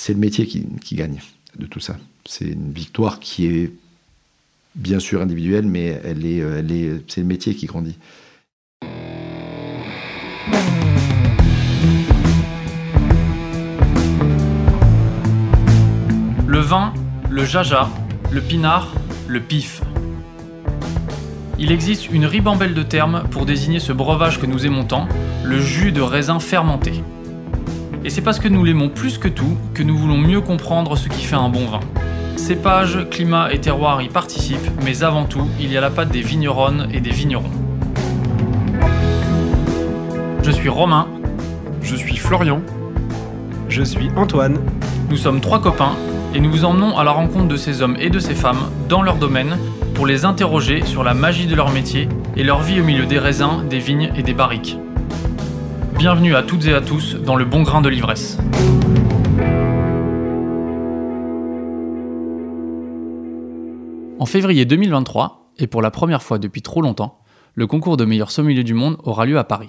c'est le métier qui, gagne de tout ça. C'est une victoire qui est bien sûr individuelle, mais est, c'est le métier qui grandit. Le vin, le jaja, le pinard, le pif. Il existe une ribambelle de termes pour désigner ce breuvage que nous aimons tant, le jus de raisin fermenté. Et c'est parce que nous l'aimons plus que tout que nous voulons mieux comprendre ce qui fait un bon vin. Cépage, climat et terroir y participent, mais avant tout, il y a la patte des vigneronnes et des vignerons. Je suis Romain. Je suis Florian. Je suis Antoine. Nous sommes trois copains et nous vous emmenons à la rencontre de ces hommes et de ces femmes dans leur domaine pour les interroger sur la magie de leur métier et leur vie au milieu des raisins, des vignes et des barriques. Bienvenue à toutes et à tous dans le bon grain de l'ivresse. En février 2023, et pour la première fois depuis trop longtemps, le concours de meilleur sommelier du monde aura lieu à Paris.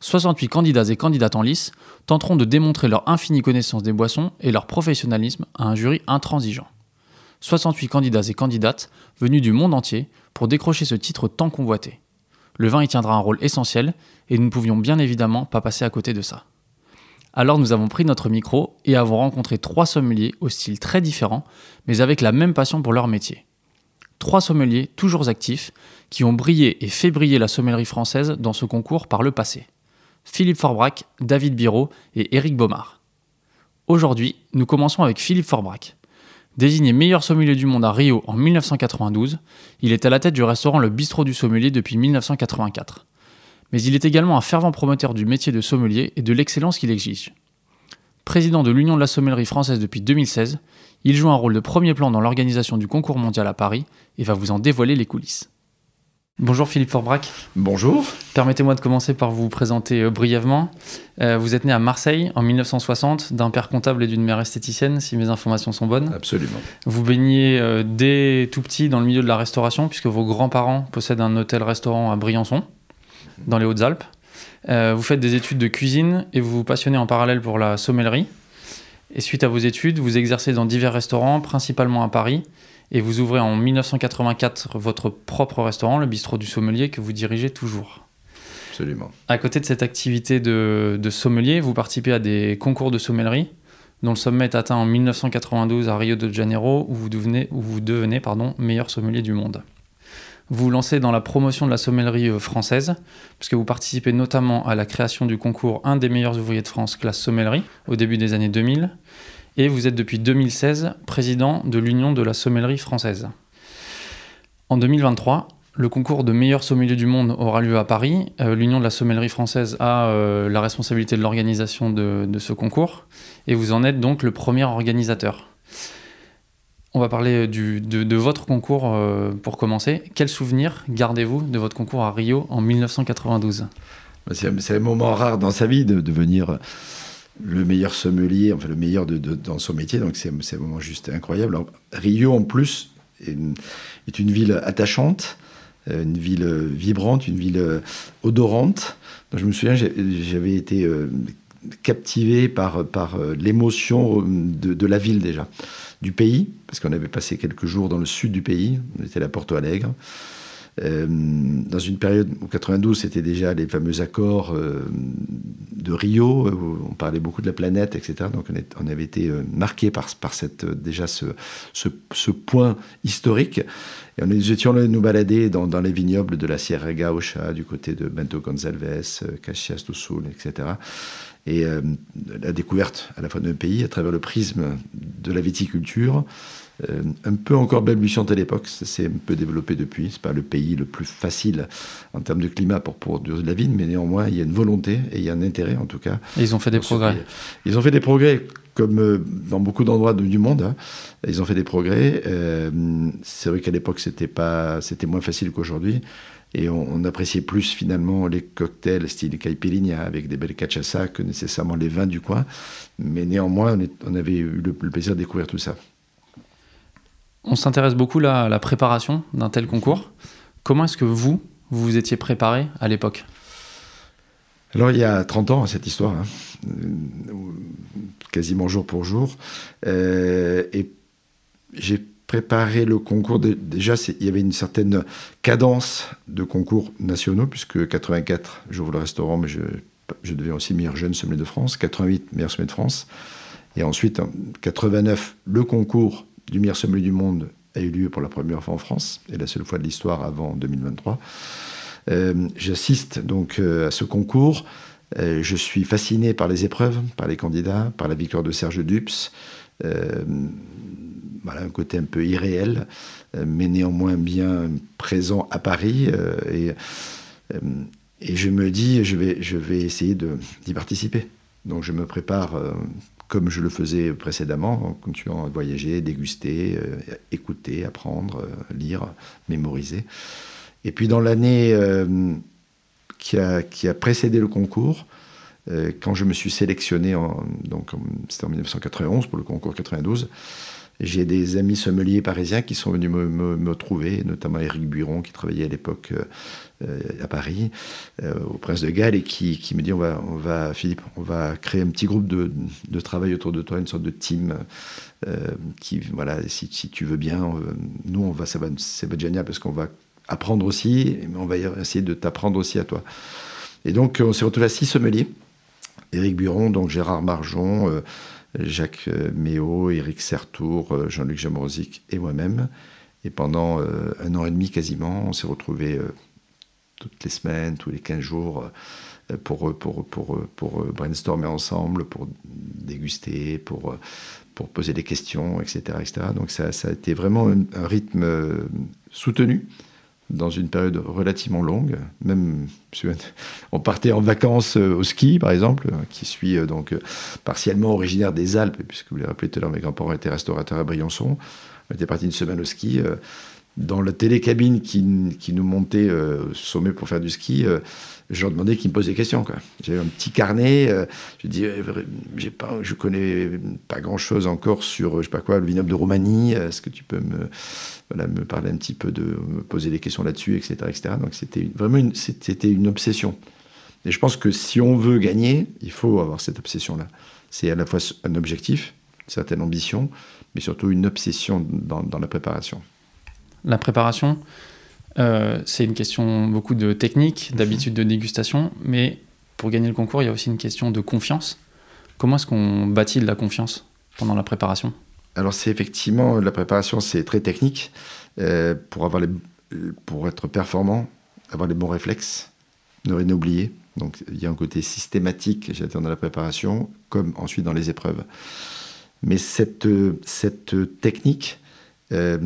68 candidats et candidates en lice tenteront de démontrer leur infinie connaissance des boissons et leur professionnalisme à un jury intransigeant. 68 candidats et candidates venus du monde entier pour décrocher ce titre tant convoité. Le vin y tiendra un rôle essentiel et nous ne pouvions bien évidemment pas passer à côté de ça. Alors nous avons pris notre micro et avons rencontré trois sommeliers au style très différent, mais avec la même passion pour leur métier. Trois sommeliers toujours actifs qui ont brillé et fait briller la sommellerie française dans ce concours par le passé. Philippe Forbrac, David Biro et Éric Baumard. Aujourd'hui, nous commençons avec Philippe Forbrac. Désigné meilleur sommelier du monde à Rio en 1992, il est à la tête du restaurant Le Bistrot du Sommelier depuis 1984. Mais il est également un fervent promoteur du métier de sommelier et de l'excellence qu'il exige. Président de l'Union de la sommellerie française depuis 2016, il joue un rôle de premier plan dans l'organisation du concours mondial à Paris et va vous en dévoiler les coulisses. Bonjour Philippe Forbrac. Bonjour. Permettez-moi de commencer par vous présenter euh, brièvement. Euh, vous êtes né à Marseille en 1960 d'un père comptable et d'une mère esthéticienne, si mes informations sont bonnes. Absolument. Vous baignez euh, dès tout petit dans le milieu de la restauration, puisque vos grands-parents possèdent un hôtel-restaurant à Briançon, dans les Hautes-Alpes. vous faites des études de cuisine et vous vous passionnez en parallèle pour la sommellerie. Et suite à vos études, vous exercez dans divers restaurants, principalement à Paris, et vous ouvrez en 1984 votre propre restaurant, le Bistrot du Sommelier, que vous dirigez toujours. Absolument. À côté de cette activité de, sommelier, vous participez à des concours de sommellerie, dont le sommet est atteint en 1992 à Rio de Janeiro, où vous devenez, où vous devenez pardon, meilleur sommelier du monde. Vous vous lancez dans la promotion de la sommellerie euh, française, puisque vous participez notamment à la création du concours Un des meilleurs ouvriers de France classe sommellerie au début des années 2000, et vous êtes depuis 2016 président de l'Union de la sommellerie française. En 2023, le concours de meilleur sommelier du monde aura lieu à Paris. Euh, L'Union de la sommellerie française a euh, la responsabilité de l'organisation de, ce concours et vous en êtes donc le premier organisateur. On va parler de, votre concours euh, pour commencer. Quel souvenir gardez-vous de votre concours à Rio en 1992 C'est un moment rare dans sa vie de venir le meilleur sommelier, enfin le meilleur dans son métier, donc c'est un moment juste incroyable. Rio, en plus, est une, ville attachante, euh, une ville vibrante, une ville euh, odorante. je me souviens, j'avais été euh, captivé par, par l'émotion de, de, la ville déjà, du pays, parce qu'on avait passé quelques jours dans le sud du pays, on était à Porto Alegre. Euh, dans une période où 92, c'était déjà les fameux accords euh, de Rio, où on parlait beaucoup de la planète, etc. Donc on, avait été euh, marqué par, cette, déjà ce, point historique. Et nous étions nous balader dans, les vignobles de la Sierra Gaucha, du côté de Bento Gonçalves, Caxias do Sul, etc. Et la découverte à la fois d'un pays à travers le prisme de la viticulture, euh, un peu encore balbutiante à l'époque, ça s'est un peu développé depuis. C'est pas le pays le plus facile en termes de climat pour produire de la vigne, mais néanmoins il y a une volonté et il y a un intérêt en tout cas. Et ils ont fait des progrès. Ils ont fait des progrès comme euh, dans beaucoup d'endroits du monde. Hein. Ils ont fait des progrès. Euh, c'est vrai qu'à l'époque c'était pas, c'était moins facile qu'aujourd'hui. Et on, appréciait plus finalement les cocktails style caipirinha avec des belles cachaça que nécessairement les vins du coin. Mais néanmoins, on, avait eu le plaisir de découvrir tout ça. On s'intéresse beaucoup là, à la préparation d'un tel concours. Comment est-ce que vous, vous vous étiez préparé à l'époque? Alors il y a 30 ans, cette histoire, hein, quasiment jour pour jour, et j'ai préparé le concours. déjà, il y avait une certaine cadence de concours nationaux, puisque 84, j'ouvre le restaurant, mais je, je deviens aussi meilleur jeune sommelier de France. 88, meilleur sommelier de France. Et ensuite, en 89, le concours du meilleur sommelier du monde a eu lieu pour la première fois en France, et la seule fois de l'histoire avant 2023. Euh, j'assiste donc euh, à ce concours. Euh, je suis fasciné par les épreuves, par les candidats, par la victoire de Serge Dups un côté un peu irréel, euh, mais néanmoins bien présent à Paris. Euh, et, euh, et je me dis, je vais, je vais essayer d'y participer. Donc je me prépare comme je le faisais précédemment, en continuant à voyager, déguster, écouter, apprendre, lire, mémoriser. Et puis dans l'année qui, a, qui a précédé le concours, quand je me suis sélectionné, en, donc c'était en 1991 pour le concours 92, j'ai des amis sommeliers parisiens qui sont venus me, trouver, notamment Éric Buron, qui travaillait à l'époque euh, à Paris, euh, au Prince de Galles, et qui, me dit on va, on va, Philippe, on va créer un petit groupe de, de travail autour de toi, une sorte de team. Euh, qui, voilà, si, si, tu veux bien, nous, on va, ça, va, ça va être génial parce qu'on va apprendre aussi, mais on va essayer de t'apprendre aussi à toi. Et donc, on s'est retrouvé à six sommeliers. Éric Buron, donc Gérard Marjon, Jacques euh, Méo, Éric Sertour, euh, Jean-Luc Jamorzic et moi-même. Et pendant euh, un an et demi quasiment, on s'est retrouvés toutes les semaines, tous les 15 jours, pour, pour, pour, pour brainstormer ensemble, pour déguster, pour, pour poser des questions, etc. etc. Donc ça, ça a été vraiment un, rythme soutenu dans une période relativement longue. Même on partait en vacances euh, au ski, par exemple, qui suis euh, donc euh, partiellement originaire des Alpes, puisque vous l'avez rappelé tout à l'heure, mes grands-parents étaient restaurateurs à Briançon. On était parti une semaine au ski. Dans la télécabine qui, nous montait au sommet pour faire du ski, je leur demandais qu'ils me posent des questions. J'avais un petit carnet. je dis, j'ai pas, je connais pas grand-chose encore sur, je sais pas quoi, le vignoble de Roumanie. Est-ce que tu peux me parler un petit peu de me poser des questions là-dessus, etc., etc. Donc c'était vraiment une, une obsession. Et je pense que si on veut gagner, il faut avoir cette obsession-là. C'est à la fois un objectif, une certaine ambition, mais surtout une obsession dans la préparation. La préparation, euh, c'est une question beaucoup de technique, d'habitude de dégustation, mais pour gagner le concours, il y a aussi une question de confiance. Comment est-ce qu'on bâtit de la confiance pendant la préparation? Alors c'est effectivement, la préparation, c'est très technique. Euh, pour, avoir les, pour être performant, avoir les bons réflexes, ne rien oublier. Donc il y a un côté systématique, j'attends dans la préparation, comme ensuite dans les épreuves. Mais cette, cette technique, euh,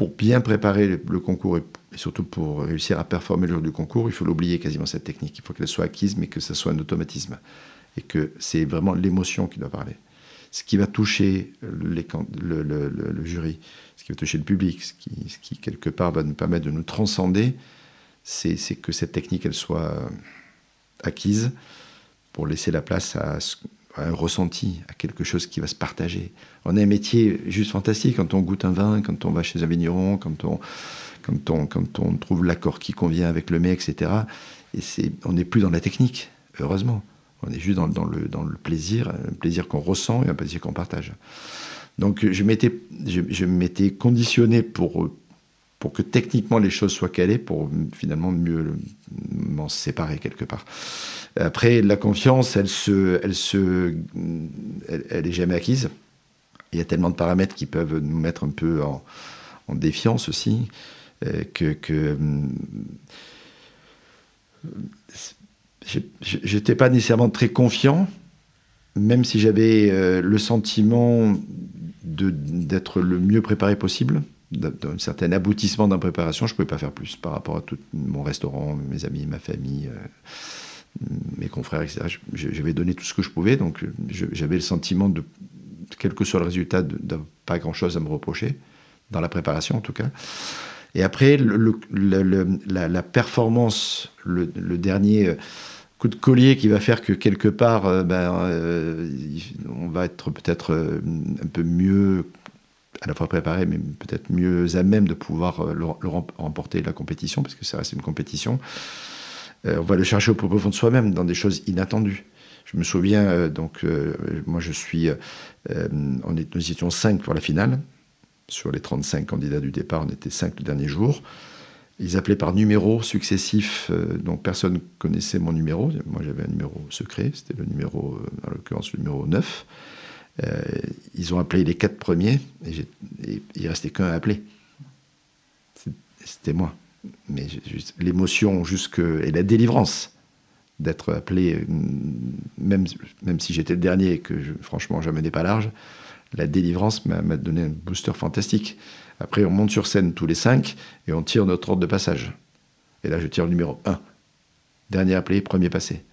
pour bien préparer le, concours et, surtout pour réussir à performer le jour du concours, il faut l'oublier quasiment cette technique. Il faut qu'elle soit acquise, mais que ce soit un automatisme. Et que c'est vraiment l'émotion qui doit parler ce qui va toucher le, jury, ce qui va toucher le public, ce qui, ce quelque part va nous permettre de nous transcender, c'est que cette technique elle soit acquise pour laisser la place à, un ressenti, à quelque chose qui va se partager. On a un métier juste fantastique quand on goûte un vin, quand on va chez un vigneron, quand on, quand on, quand on trouve l'accord qui convient avec le mets, etc. Et on n'est plus dans la technique, heureusement. On est juste dans, le, dans le plaisir, un plaisir qu'on ressent et un plaisir qu'on partage. Donc je m'étais, je, m'étais conditionné pour, pour que techniquement les choses soient calées, pour finalement mieux m'en séparer quelque part. Après, la confiance, elle se, elle se, elle, est jamais acquise. Il y a tellement de paramètres qui peuvent nous mettre un peu en, défiance aussi, euh, que, que j'étais pas nécessairement très confiant, même si j'avais euh, le sentiment d'être le mieux préparé possible, d'un certain aboutissement la préparation, je ne pouvais pas faire plus par rapport à tout mon restaurant, mes amis, ma famille, euh, mes confrères, etc. J'avais donné tout ce que je pouvais, donc j'avais le sentiment de, quel que soit le résultat, de, pas grand-chose à me reprocher, dans la préparation en tout cas. Et après, la, performance, le, dernier euh, coup de collier qui va faire que quelque part, euh, ben, euh, on va être peut-être un peu mieux à la fois préparé, mais peut-être mieux à même de pouvoir le, remporter la compétition, parce que ça reste une compétition. on va le chercher au plus profond de soi-même, dans des choses inattendues. Je me souviens, donc, moi je suis. nous étions 5 pour la finale. Sur les 35 candidats du départ, on était 5 le dernier jour. Ils appelaient par numéro successif, donc personne ne connaissait mon numéro. Moi j'avais un numéro secret, c'était le numéro, en l'occurrence le numéro 9. Euh, ils ont appelé les quatre premiers et, et il restait qu'un à appeler. C'était moi. Mais l'émotion jusque et la délivrance d'être appelé, même, même si j'étais le dernier et que je, franchement je menais pas large, la délivrance m'a donné un booster fantastique. Après, on monte sur scène tous les cinq et on tire notre ordre de passage. Et là, je tire le numéro 1. Dernier appelé, premier passé.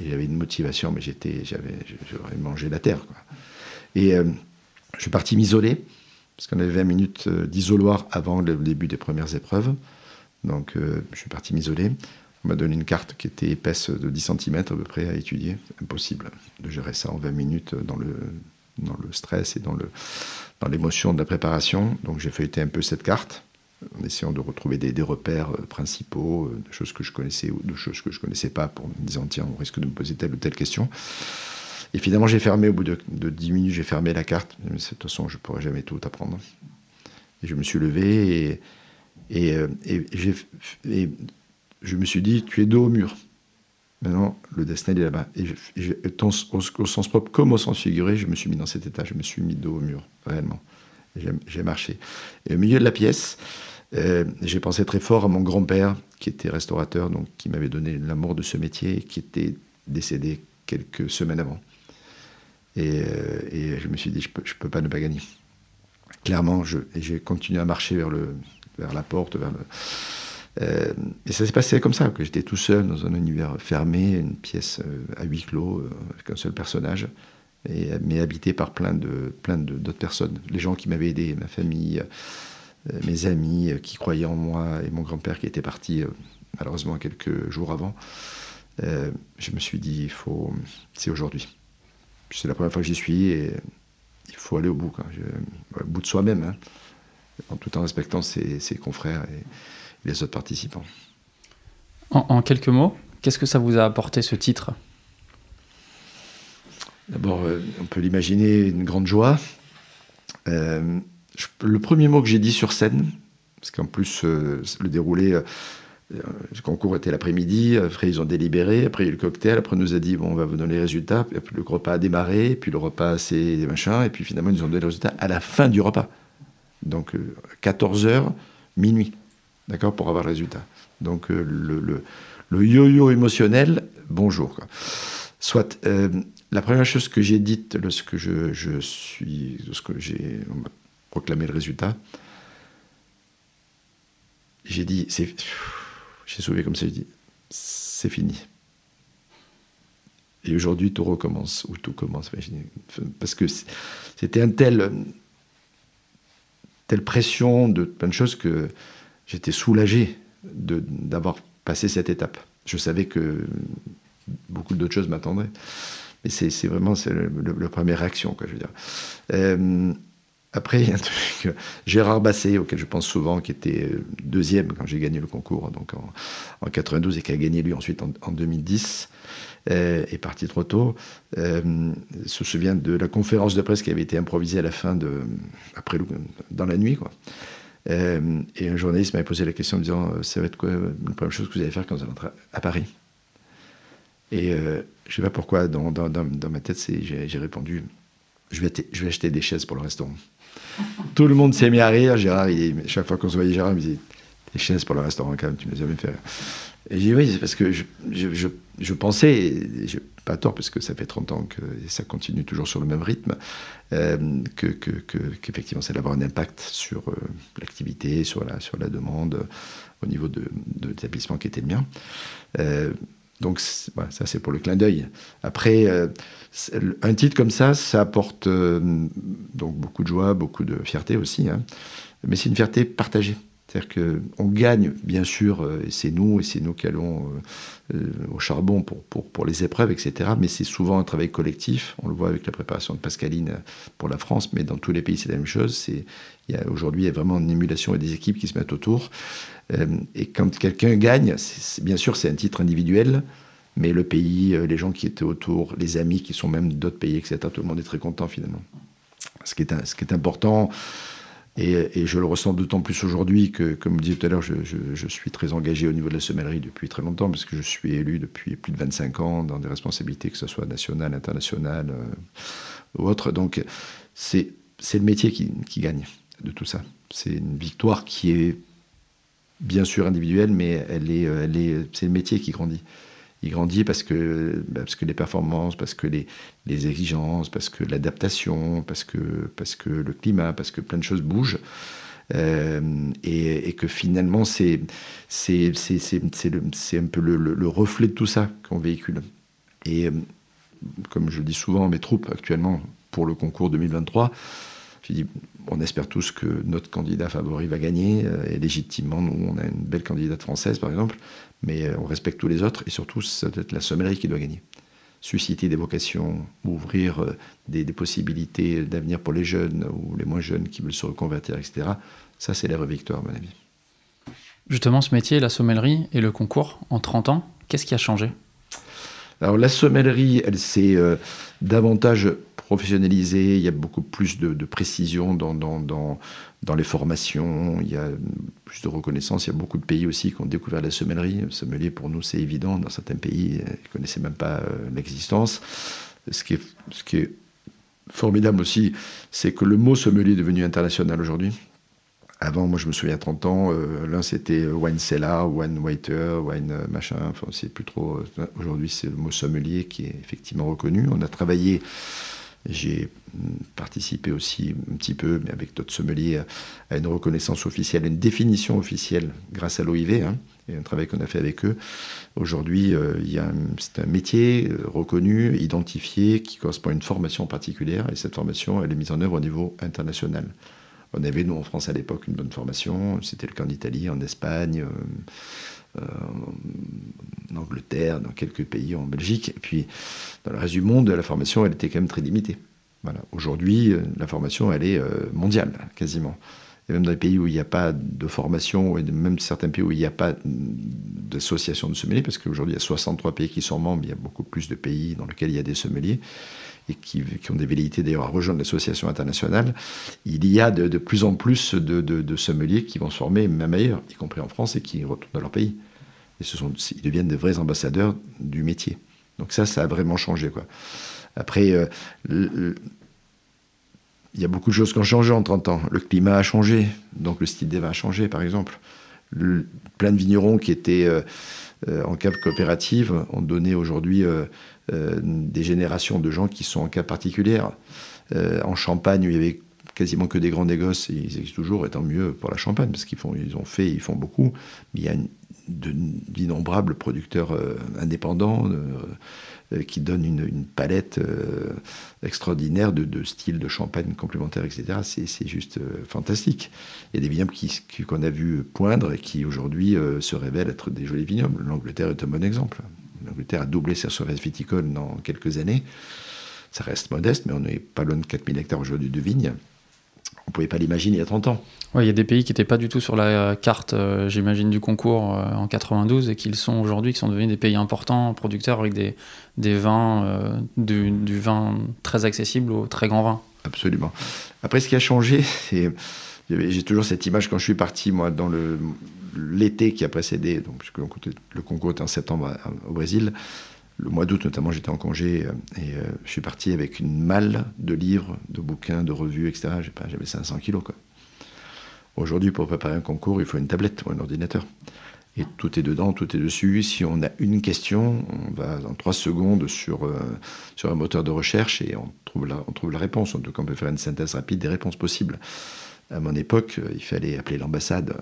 Et j'avais une motivation, mais j'étais, j'avais, j'aurais mangé la terre. Et euh, je suis parti m'isoler, parce qu'on avait 20 minutes euh, d'isoloir avant le début des premières épreuves. Donc euh, je suis parti m'isoler. On m'a donné une carte qui était épaisse de 10 cm à peu près à étudier. Impossible de gérer ça en 20 minutes dans le, stress et dans, l'émotion de la préparation. Donc j'ai feuilleté un peu cette carte en essayant de retrouver des, des, repères principaux, de choses que je connaissais ou de choses que je ne connaissais pas, pour me disant, tiens, on risque de me poser telle ou telle question. Et finalement, j'ai fermé, au bout de, de 10 minutes, j'ai fermé la carte. De toute façon, je ne pourrais jamais tout apprendre. Et je me suis levé euh, et, je me suis dit, tu es dos au mur. Maintenant, le destin, est là-bas. Et, au, sens propre comme au sens figuré, je me suis mis dans cet état. Je me suis mis dos au mur, réellement. J'ai marché. Et au milieu de la pièce, euh, j'ai pensé très fort à mon grand-père, qui était restaurateur, donc qui m'avait donné l'amour de ce métier, qui était décédé quelques semaines avant. Euh, et, je me suis dit, je ne peux, pas ne pas gagner. Clairement, j'ai continué à marcher vers, le, vers la porte, euh, et ça s'est passé comme ça, que j'étais tout seul dans un univers fermé, une pièce euh, à huis clos, avec un seul personnage, mais habité par plein de plein d'autres personnes. Les gens qui m'avaient aidé, ma famille, mes amis qui croyaient en moi, et mon grand-père qui était parti malheureusement quelques jours avant. je me suis dit, faut, c'est aujourd'hui c'est la première fois que j'y suis et il faut aller au bout, au bout de soi-même, hein, en tout en respectant ses, confrères et, les autres participants. En, quelques mots, qu'est-ce que ça vous a apporté ce titre? D'abord, euh, on peut l'imaginer une grande joie. Euh, le premier mot que j'ai dit sur scène, parce qu'en plus, euh, le déroulé le concours était l'après-midi, après ils ont délibéré, après il y a eu le cocktail, après on nous a dit bon on va vous donner les résultats, puis le repas a démarré, puis le repas c'est des machins, et puis finalement ils nous ont donné les résultats à la fin du repas. Donc 14h, euh, minuit, d'accord, pour avoir le résultat. Donc euh, le, yo-yo émotionnel, bonjour. Quoi. Soit euh, la première chose que j'ai dite lorsque je, je suis, lorsque j'ai proclamé le résultat, j'ai dit c'est j'ai sauvé comme ça, je dis, c'est fini. Et aujourd'hui, tout recommence, ou tout commence. Parce que c'était un tel, telle pression de plein de choses que j'étais soulagé d'avoir passé cette étape. Je savais que beaucoup d'autres choses m'attendraient. Mais c'est vraiment le, la première réaction, quoi, je veux dire. Euh, après, il y a un truc, Gérard Basset, auquel je pense souvent, qui était euh, deuxième quand j'ai gagné le concours, donc en, en 92, et qui a gagné lui ensuite en, 2010, euh, est parti trop tôt, euh, se souvient de la conférence de presse qui avait été improvisée à la fin de, après dans la nuit, quoi. Euh, et un journaliste m'avait posé la question en me disant, ça va être quoi la première chose que vous allez faire quand vous allez rentrer à Paris? Et je ne sais pas pourquoi, dans, dans, dans ma tête, j'ai répondu, je vais acheter des chaises pour le restaurant. Tout le monde s'est mis à rire. Gérard, chaque fois qu'on se voyait, Gérard me disait Les chaises pour le restaurant, quand même, tu me les avais fait. Et j'ai dit Oui, c'est parce que je, je, je, pensais, et j'ai pas tort, parce que ça fait 30 ans que ça continue toujours sur le même rythme, euh, que, qu'effectivement, que, ça allait avoir un impact sur euh, l'activité, sur la, demande, euh, au niveau de l'établissement qui était le mien. Donc ça c'est pour le clin d'œil. Après, euh, un titre comme ça, ça apporte euh, donc beaucoup de joie, beaucoup de fierté aussi. Hein. mais c'est une fierté partagée. C'est-à-dire qu'on gagne, bien sûr, et c'est nous, et c'est nous qui allons au charbon pour, pour, pour, les épreuves, etc. Mais c'est souvent un travail collectif. On le voit avec la préparation de Pascaline pour la France, mais dans tous les pays, c'est la même chose. Aujourd'hui, il y a vraiment une émulation et des équipes qui se mettent autour. et quand quelqu'un gagne, bien sûr, c'est un titre individuel, mais le pays, euh, les gens qui étaient autour, les amis qui sont même d'autres pays, etc., tout le monde est très content finalement. Ce qui est, ce qui est important, et, je le ressens d'autant plus aujourd'hui que, comme je disais tout à l'heure, je, suis très engagé au niveau de la semellerie depuis très longtemps, parce que je suis élu depuis plus de 25 ans dans des responsabilités, que ce soit nationales, internationales euh, ou autres. Donc c'est le métier qui, gagne de tout ça. C'est une victoire qui est bien sûr individuelle, mais est, c'est le métier qui grandit il grandit parce que, bah, parce que les performances, parce que les, les exigences, parce que l'adaptation, parce que, parce que le climat, parce que plein de choses bougent. Euh, et, que finalement, c'est un peu le, le, reflet de tout ça qu'on véhicule. Et euh, comme je le dis souvent mes troupes actuellement pour le concours 2023, je dis, on espère tous que notre candidat favori va gagner, euh, et légitimement, nous, on a une belle candidate française, par exemple, mais euh, on respecte tous les autres, et surtout, ça doit être la sommellerie qui doit gagner. Susciter des vocations, ouvrir euh, des, possibilités d'avenir pour les jeunes ou les moins jeunes qui veulent se reconvertir, etc. Ça, c'est la vraie victoire, à mon avis. Justement, ce métier, la sommellerie et le concours, en 30 ans, qu'est-ce qui a changé? Alors la sommellerie, elle s'est davantage professionnalisé, il y a beaucoup plus de, précision dans, les formations, il y a plus de reconnaissance. Il y a beaucoup de pays aussi qui ont découvert la sommellerie. Le sommelier, pour nous, c'est évident. Dans certains pays, ils ne connaissaient même pas euh, l'existence. Ce qui, est, ce qui est formidable aussi, c'est que le mot sommelier est devenu international aujourd'hui. Avant, moi, je me souviens 30 ans, euh, l'un c'était wine cellar, wine waiter, wine euh, machin. C'est plus trop. Aujourd'hui, c'est le mot sommelier qui est effectivement reconnu. On a travaillé j'ai participé aussi un petit peu, mais avec d'autres sommeliers, à une reconnaissance officielle, une définition officielle grâce à l'OIV, hein, et un travail qu'on a fait avec eux. Aujourd'hui, euh, c'est un métier euh, reconnu, identifié, qui correspond à une formation particulière, et cette formation, elle est mise en œuvre au niveau international. On avait, nous, en France, à l'époque, une bonne formation. C'était le cas en Italie, en Espagne, euh, en Angleterre, dans quelques pays, en Belgique. Et puis, dans le reste du monde, la formation, elle était quand même très limitée. Aujourd'hui, euh, la formation, elle est euh, mondiale, quasiment. Et même dans les pays où il n'y a pas de formation, et même certains pays où il n'y a pas d'association de sommeliers, parce qu'aujourd'hui, il y a 63 pays qui sont membres, il y a beaucoup plus de pays dans lesquels il y a des sommeliers et qui, ont des velléités d'ailleurs à rejoindre l'association internationale, il y a de, plus en plus de, sommeliers qui vont se former, même ailleurs, y compris en France, et qui retournent dans leur pays. Et ce sont, ils deviennent de vrais ambassadeurs du métier. Donc ça, ça a vraiment changé. Quoi. Après, euh, il y a beaucoup de choses qui ont changé en 30 ans. Le climat a changé, donc le style des vins a changé, par exemple. plein de vignerons qui étaient euh, euh, en cave coopérative ont donné aujourd'hui des générations de gens qui sont en cas particulière. Euh, en Champagne, il y avait quasiment que des grands négoces, et ils existent toujours, et tant mieux pour la Champagne, parce qu'ils ils ont fait, ils font beaucoup. Mais il y a d'innombrables producteurs euh, indépendants qui donnent une, palette extraordinaire de, styles de champagne complémentaires, etc. C'est juste fantastique. Il y a des vignobles qu'on a vu poindre et qui aujourd'hui se révèlent être des jolis vignobles. L'Angleterre est un bon exemple. L'Angleterre a doublé sa surface viticole dans quelques années. Ça reste modeste, mais on n'est pas loin de 4000 hectares aujourd'hui de vignes. On ne pouvait pas l'imaginer il y a 30 ans. Oui, il y a des pays qui n'étaient pas du tout sur la carte, euh, j'imagine, du concours euh, en 92 et qui le sont aujourd'hui, qui sont devenus des pays importants, producteurs avec des, des vins, euh, du, du, vin très accessible au très grand vin. Absolument. Après, ce qui a changé, c'est. J'ai toujours cette image quand je suis parti, moi, dans le, l'été qui a précédé, donc, puisque le concours était en septembre au Brésil, le mois d'août notamment, j'étais en congé euh, et euh, je suis parti avec une malle de livres, de bouquins, de revues, etc. J'avais 500 kilos. Aujourd'hui, pour préparer un concours, il faut une tablette ou un ordinateur. Et tout est dedans, tout est dessus. Si on a une question, on va en trois secondes sur, euh, sur un moteur de recherche et on trouve, la, on trouve la réponse. En tout cas, on peut faire une synthèse rapide des réponses possibles. À mon époque, il fallait appeler l'ambassade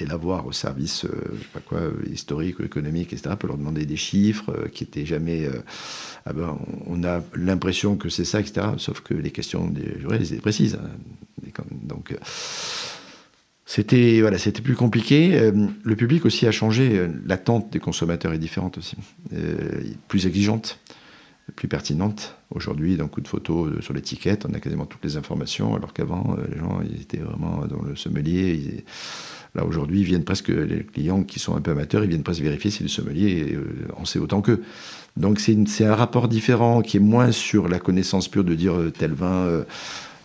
et l'avoir au service, euh, je sais pas quoi, historique économique, etc., peut leur demander des chiffres euh, qui étaient jamais. Euh, ah ben, on a l'impression que c'est ça, etc., sauf que les questions des jurés, elles étaient précises. Hein. donc, C'était voilà, c'était plus compliqué. Euh, le public aussi a changé. Euh, l'attente des consommateurs est différente aussi, euh, plus exigeante, plus pertinente. Aujourd'hui, d'un coup de photo sur l'étiquette, on a quasiment toutes les informations, alors qu'avant, les gens ils étaient vraiment dans le sommelier. Là aujourd'hui, viennent presque les clients qui sont un peu amateurs, ils viennent presque vérifier si le sommelier en sait autant qu'eux. Donc c'est un rapport différent qui est moins sur la connaissance pure de dire tel vin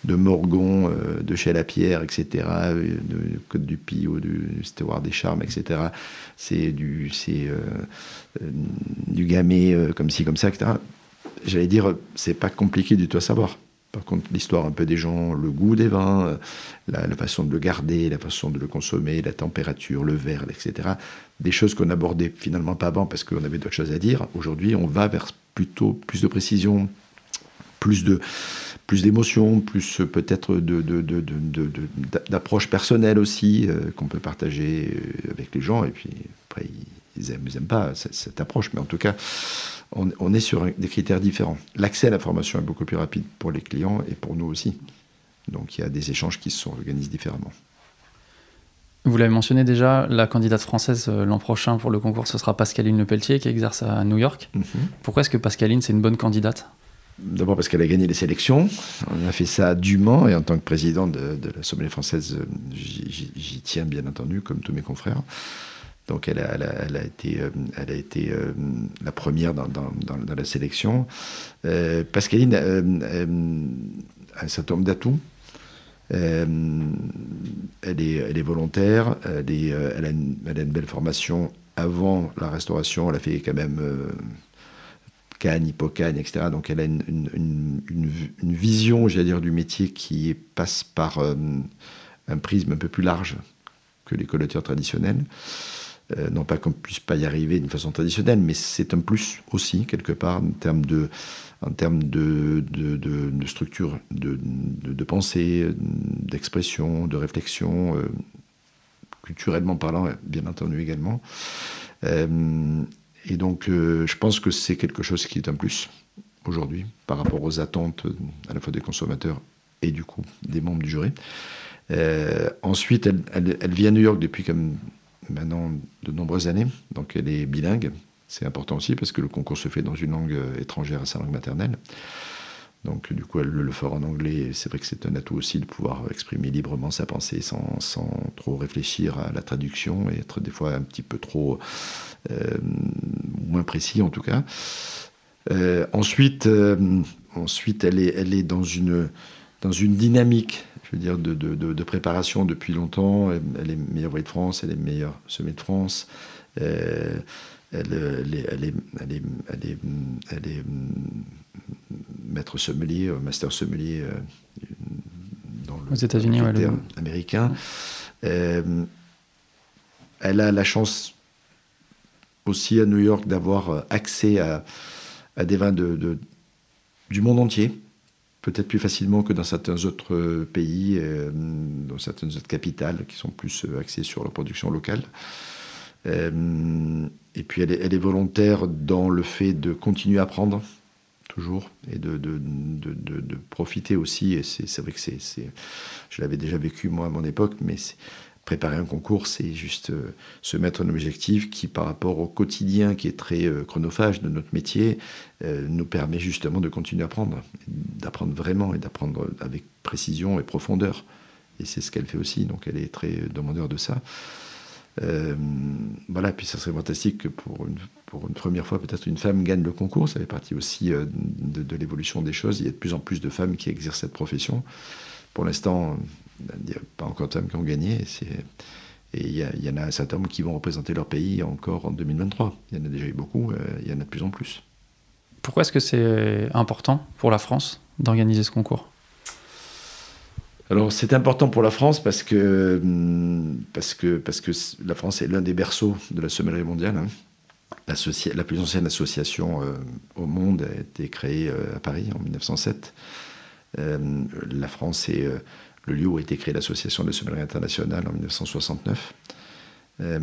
de Morgon, euh, de chez Pierre, etc., euh, de Côte du Py ou du Steward des Charmes, etc. C'est du, c'est, euh, du gamay comme ci, comme ça, etc. J'allais dire, c'est pas compliqué du tout à savoir. Par contre, l'histoire un peu des gens, le goût des vins, la, façon de le garder, la façon de le consommer, la température, le verre, etc. Des choses qu'on n'abordait finalement pas avant parce qu'on avait d'autres choses à dire. Aujourd'hui, on va vers plutôt plus de précision, plus de plus d'émotions, plus peut-être de, d'approche personnelle aussi, euh, qu'on peut partager euh, avec les gens. Et puis après, ils aiment, ils aiment pas cette, approche. Mais en tout cas, on, est sur des critères différents. L'accès à l'information est beaucoup plus rapide pour les clients et pour nous aussi. Donc il y a des échanges qui se organisent différemment. Vous l'avez mentionné déjà, la candidate française euh, l'an prochain pour le concours, ce sera Pascaline Lepelletier qui exerce à New York. Mhm. Pourquoi est-ce que Pascaline, c'est une bonne candidate? D'abord parce qu'elle a gagné les sélections. On a fait ça dûment et en tant que président de, la Sommelier française, j'y tiens bien entendu, comme tous mes confrères. Donc elle a, été, euh, euh, la première dans, la sélection. Euh, Pascaline euh, a un certain nombre d'atouts. elle, est, volontaire, elle, a une, belle formation avant la restauration. Elle a fait quand même Cannes, Hippocagne, etc. Donc elle a une, vision, j'allais dire, du métier qui passe par euh, un prisme un peu plus large que les collateurs traditionnels. Euh, non pas qu'on puisse pas y arriver d'une façon traditionnelle, mais c'est un plus aussi, quelque part, en termes de, en termes de, de, structure, de, de, pensée, d'expression, de réflexion, euh, culturellement parlant, bien entendu également. Et donc, euh, je pense que c'est quelque chose qui est un plus aujourd'hui par rapport aux attentes euh, à la fois des consommateurs et du coup des membres du jury. Euh, ensuite, elle, elle, vit à New York depuis comme maintenant de nombreuses années, donc elle est bilingue. C'est important aussi parce que le concours se fait dans une langue étrangère à sa langue maternelle. Donc du coup, elle le fera en anglais. C'est vrai que c'est un atout aussi de pouvoir exprimer librement sa pensée sans, sans, trop réfléchir à la traduction et être des fois un petit peu trop euh, moins précis en tout cas. Euh, ensuite, euh, ensuite, elle est, elle est dans une dans une dynamique, je veux dire, de, de, de, préparation depuis longtemps. Elle, est meilleure voix de France, elle est meilleure semée de France. elle, elle, est, elle, est, elle, est, elle, est, maître sommelier, master sommelier dans le, aux États-Unis, américain. elle a la chance aussi à New York d'avoir euh, accès à, des vins de, du monde entier, peut-être plus facilement que dans certains autres euh, pays, euh, dans certaines autres capitales qui sont plus axées sur la production locale. et puis elle est, volontaire dans le fait de continuer à apprendre, toujours, et de, de, de profiter aussi. Et c'est vrai que c'est, je l'avais déjà vécu moi à mon époque, mais préparer un concours, c'est juste euh, se mettre un objectif qui, par rapport au quotidien qui est très euh, chronophage de notre métier, euh, nous permet justement de continuer à apprendre, d'apprendre vraiment et d'apprendre avec précision et profondeur. Et c'est ce qu'elle fait aussi, donc elle est très demandeur de ça. voilà, puis ça serait fantastique que pour une, première fois, peut-être une femme gagne le concours. Ça fait partie aussi de, l'évolution des choses. Il y a de plus en plus de femmes qui exercent cette profession. Pour l'instant, n'y a pas encore de femmes qui ont gagné. Et il y, en a un certain nombre qui vont représenter leur pays encore en 2023. Il y en a déjà eu beaucoup, euh, il y en a de plus en plus. Pourquoi est-ce que c'est important pour la France d'organiser ce concours? Alors c'est important pour la France parce que, hum, parce que, parce que la France est l'un des berceaux de la sommellerie mondiale. Hein. La, plus ancienne association euh, au monde a été créée euh, à Paris en 1907. la France est le lieu où a été créée l'association de sommellerie internationale en 1969. Euh,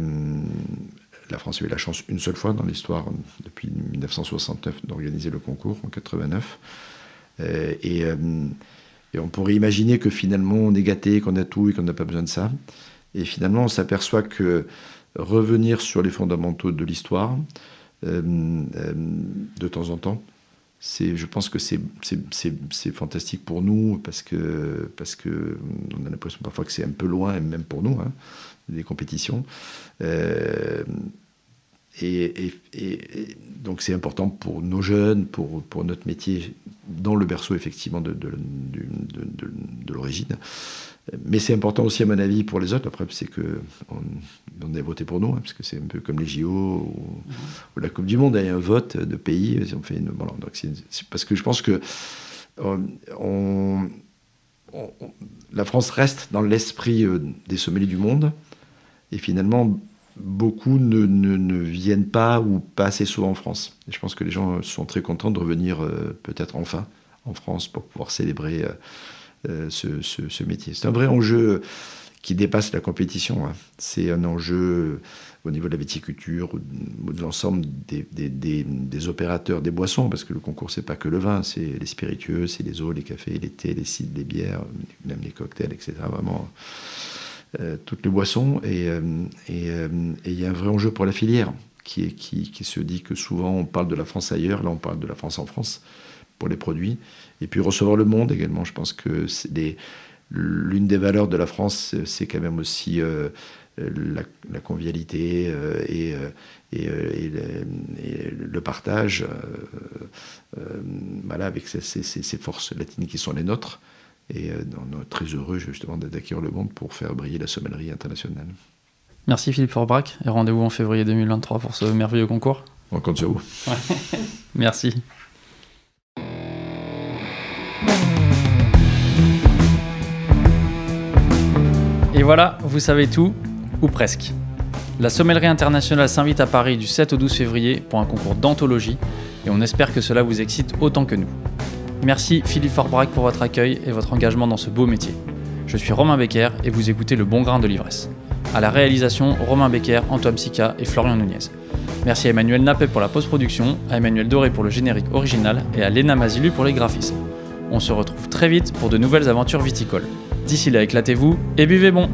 la France a eu la chance une seule fois dans l'histoire, depuis 1969, d'organiser le concours en 89. Euh, euh, et, on pourrait imaginer que finalement on est gâté, qu'on a tout et qu'on n'a pas besoin de ça. Et finalement, on s'aperçoit que revenir sur les fondamentaux de l'histoire, de temps en temps, je pense que c'est, fantastique pour nous parce que, parce que on a l'impression parfois que c'est un peu loin, même pour nous, hein, des compétitions. Euh, et, donc c'est important pour nos jeunes, pour, pour notre métier, dans le berceau effectivement de, de, de l'origine. Mais c'est important aussi, à mon avis, pour les autres. Après, c'est qu'on on a voté pour nous, hein, parce que c'est un peu comme les JO ou, la Coupe du Monde. Il y a un vote de pays. On fait une, donc c'est, parce que je pense que euh, on, la France reste dans l'esprit euh, des sommeliers du monde. Et finalement, beaucoup ne, ne, viennent pas ou pas assez souvent en France. Et je pense que les gens sont très contents de revenir euh, peut-être enfin en France pour pouvoir célébrer euh, ce, ce, métier. C'est un vrai enjeu qui dépasse la compétition. Hein. C'est un enjeu au niveau de la viticulture, ou de l'ensemble des, opérateurs des boissons, parce que le concours, c'est pas que le vin, c'est les spiritueux, c'est les eaux, les cafés, les thés, les cidres, les bières, même les cocktails, etc. Vraiment, euh, toutes les boissons. Et euh, il y a un vrai enjeu pour la filière, qui, se dit que souvent on parle de la France ailleurs, là on parle de la France en France pour les produits. Et puis recevoir le monde également. Je pense que l'une des valeurs de la France, c'est quand même aussi euh, la, convivialité euh, et, euh, et, le, partage, voilà, avec ces, ces, forces latines qui sont les nôtres. Et on est très heureux justement d'acquérir le monde pour faire briller la sommellerie internationale. Merci Philippe Forbrac et rendez-vous en février 2023 pour ce merveilleux concours. On compte sur vous. Merci. Voilà, vous savez tout, ou presque. La Sommellerie internationale s'invite à Paris du 7 au 12 février pour un concours d'anthologie et on espère que cela vous excite autant que nous. Merci Philippe Forbrac pour votre accueil et votre engagement dans ce beau métier. Je suis Romain Becker et vous écoutez Le Bon Grain de l'Ivresse. À la réalisation, Romain Becker, Antoine Sica et Florian Nunez. Merci à Emmanuel Nappé pour la post-production, à Emmanuel Doré pour le générique original et à Léna Mazilu pour les graphismes. On se retrouve très vite pour de nouvelles aventures viticoles. D'ici là, éclatez-vous et buvez bon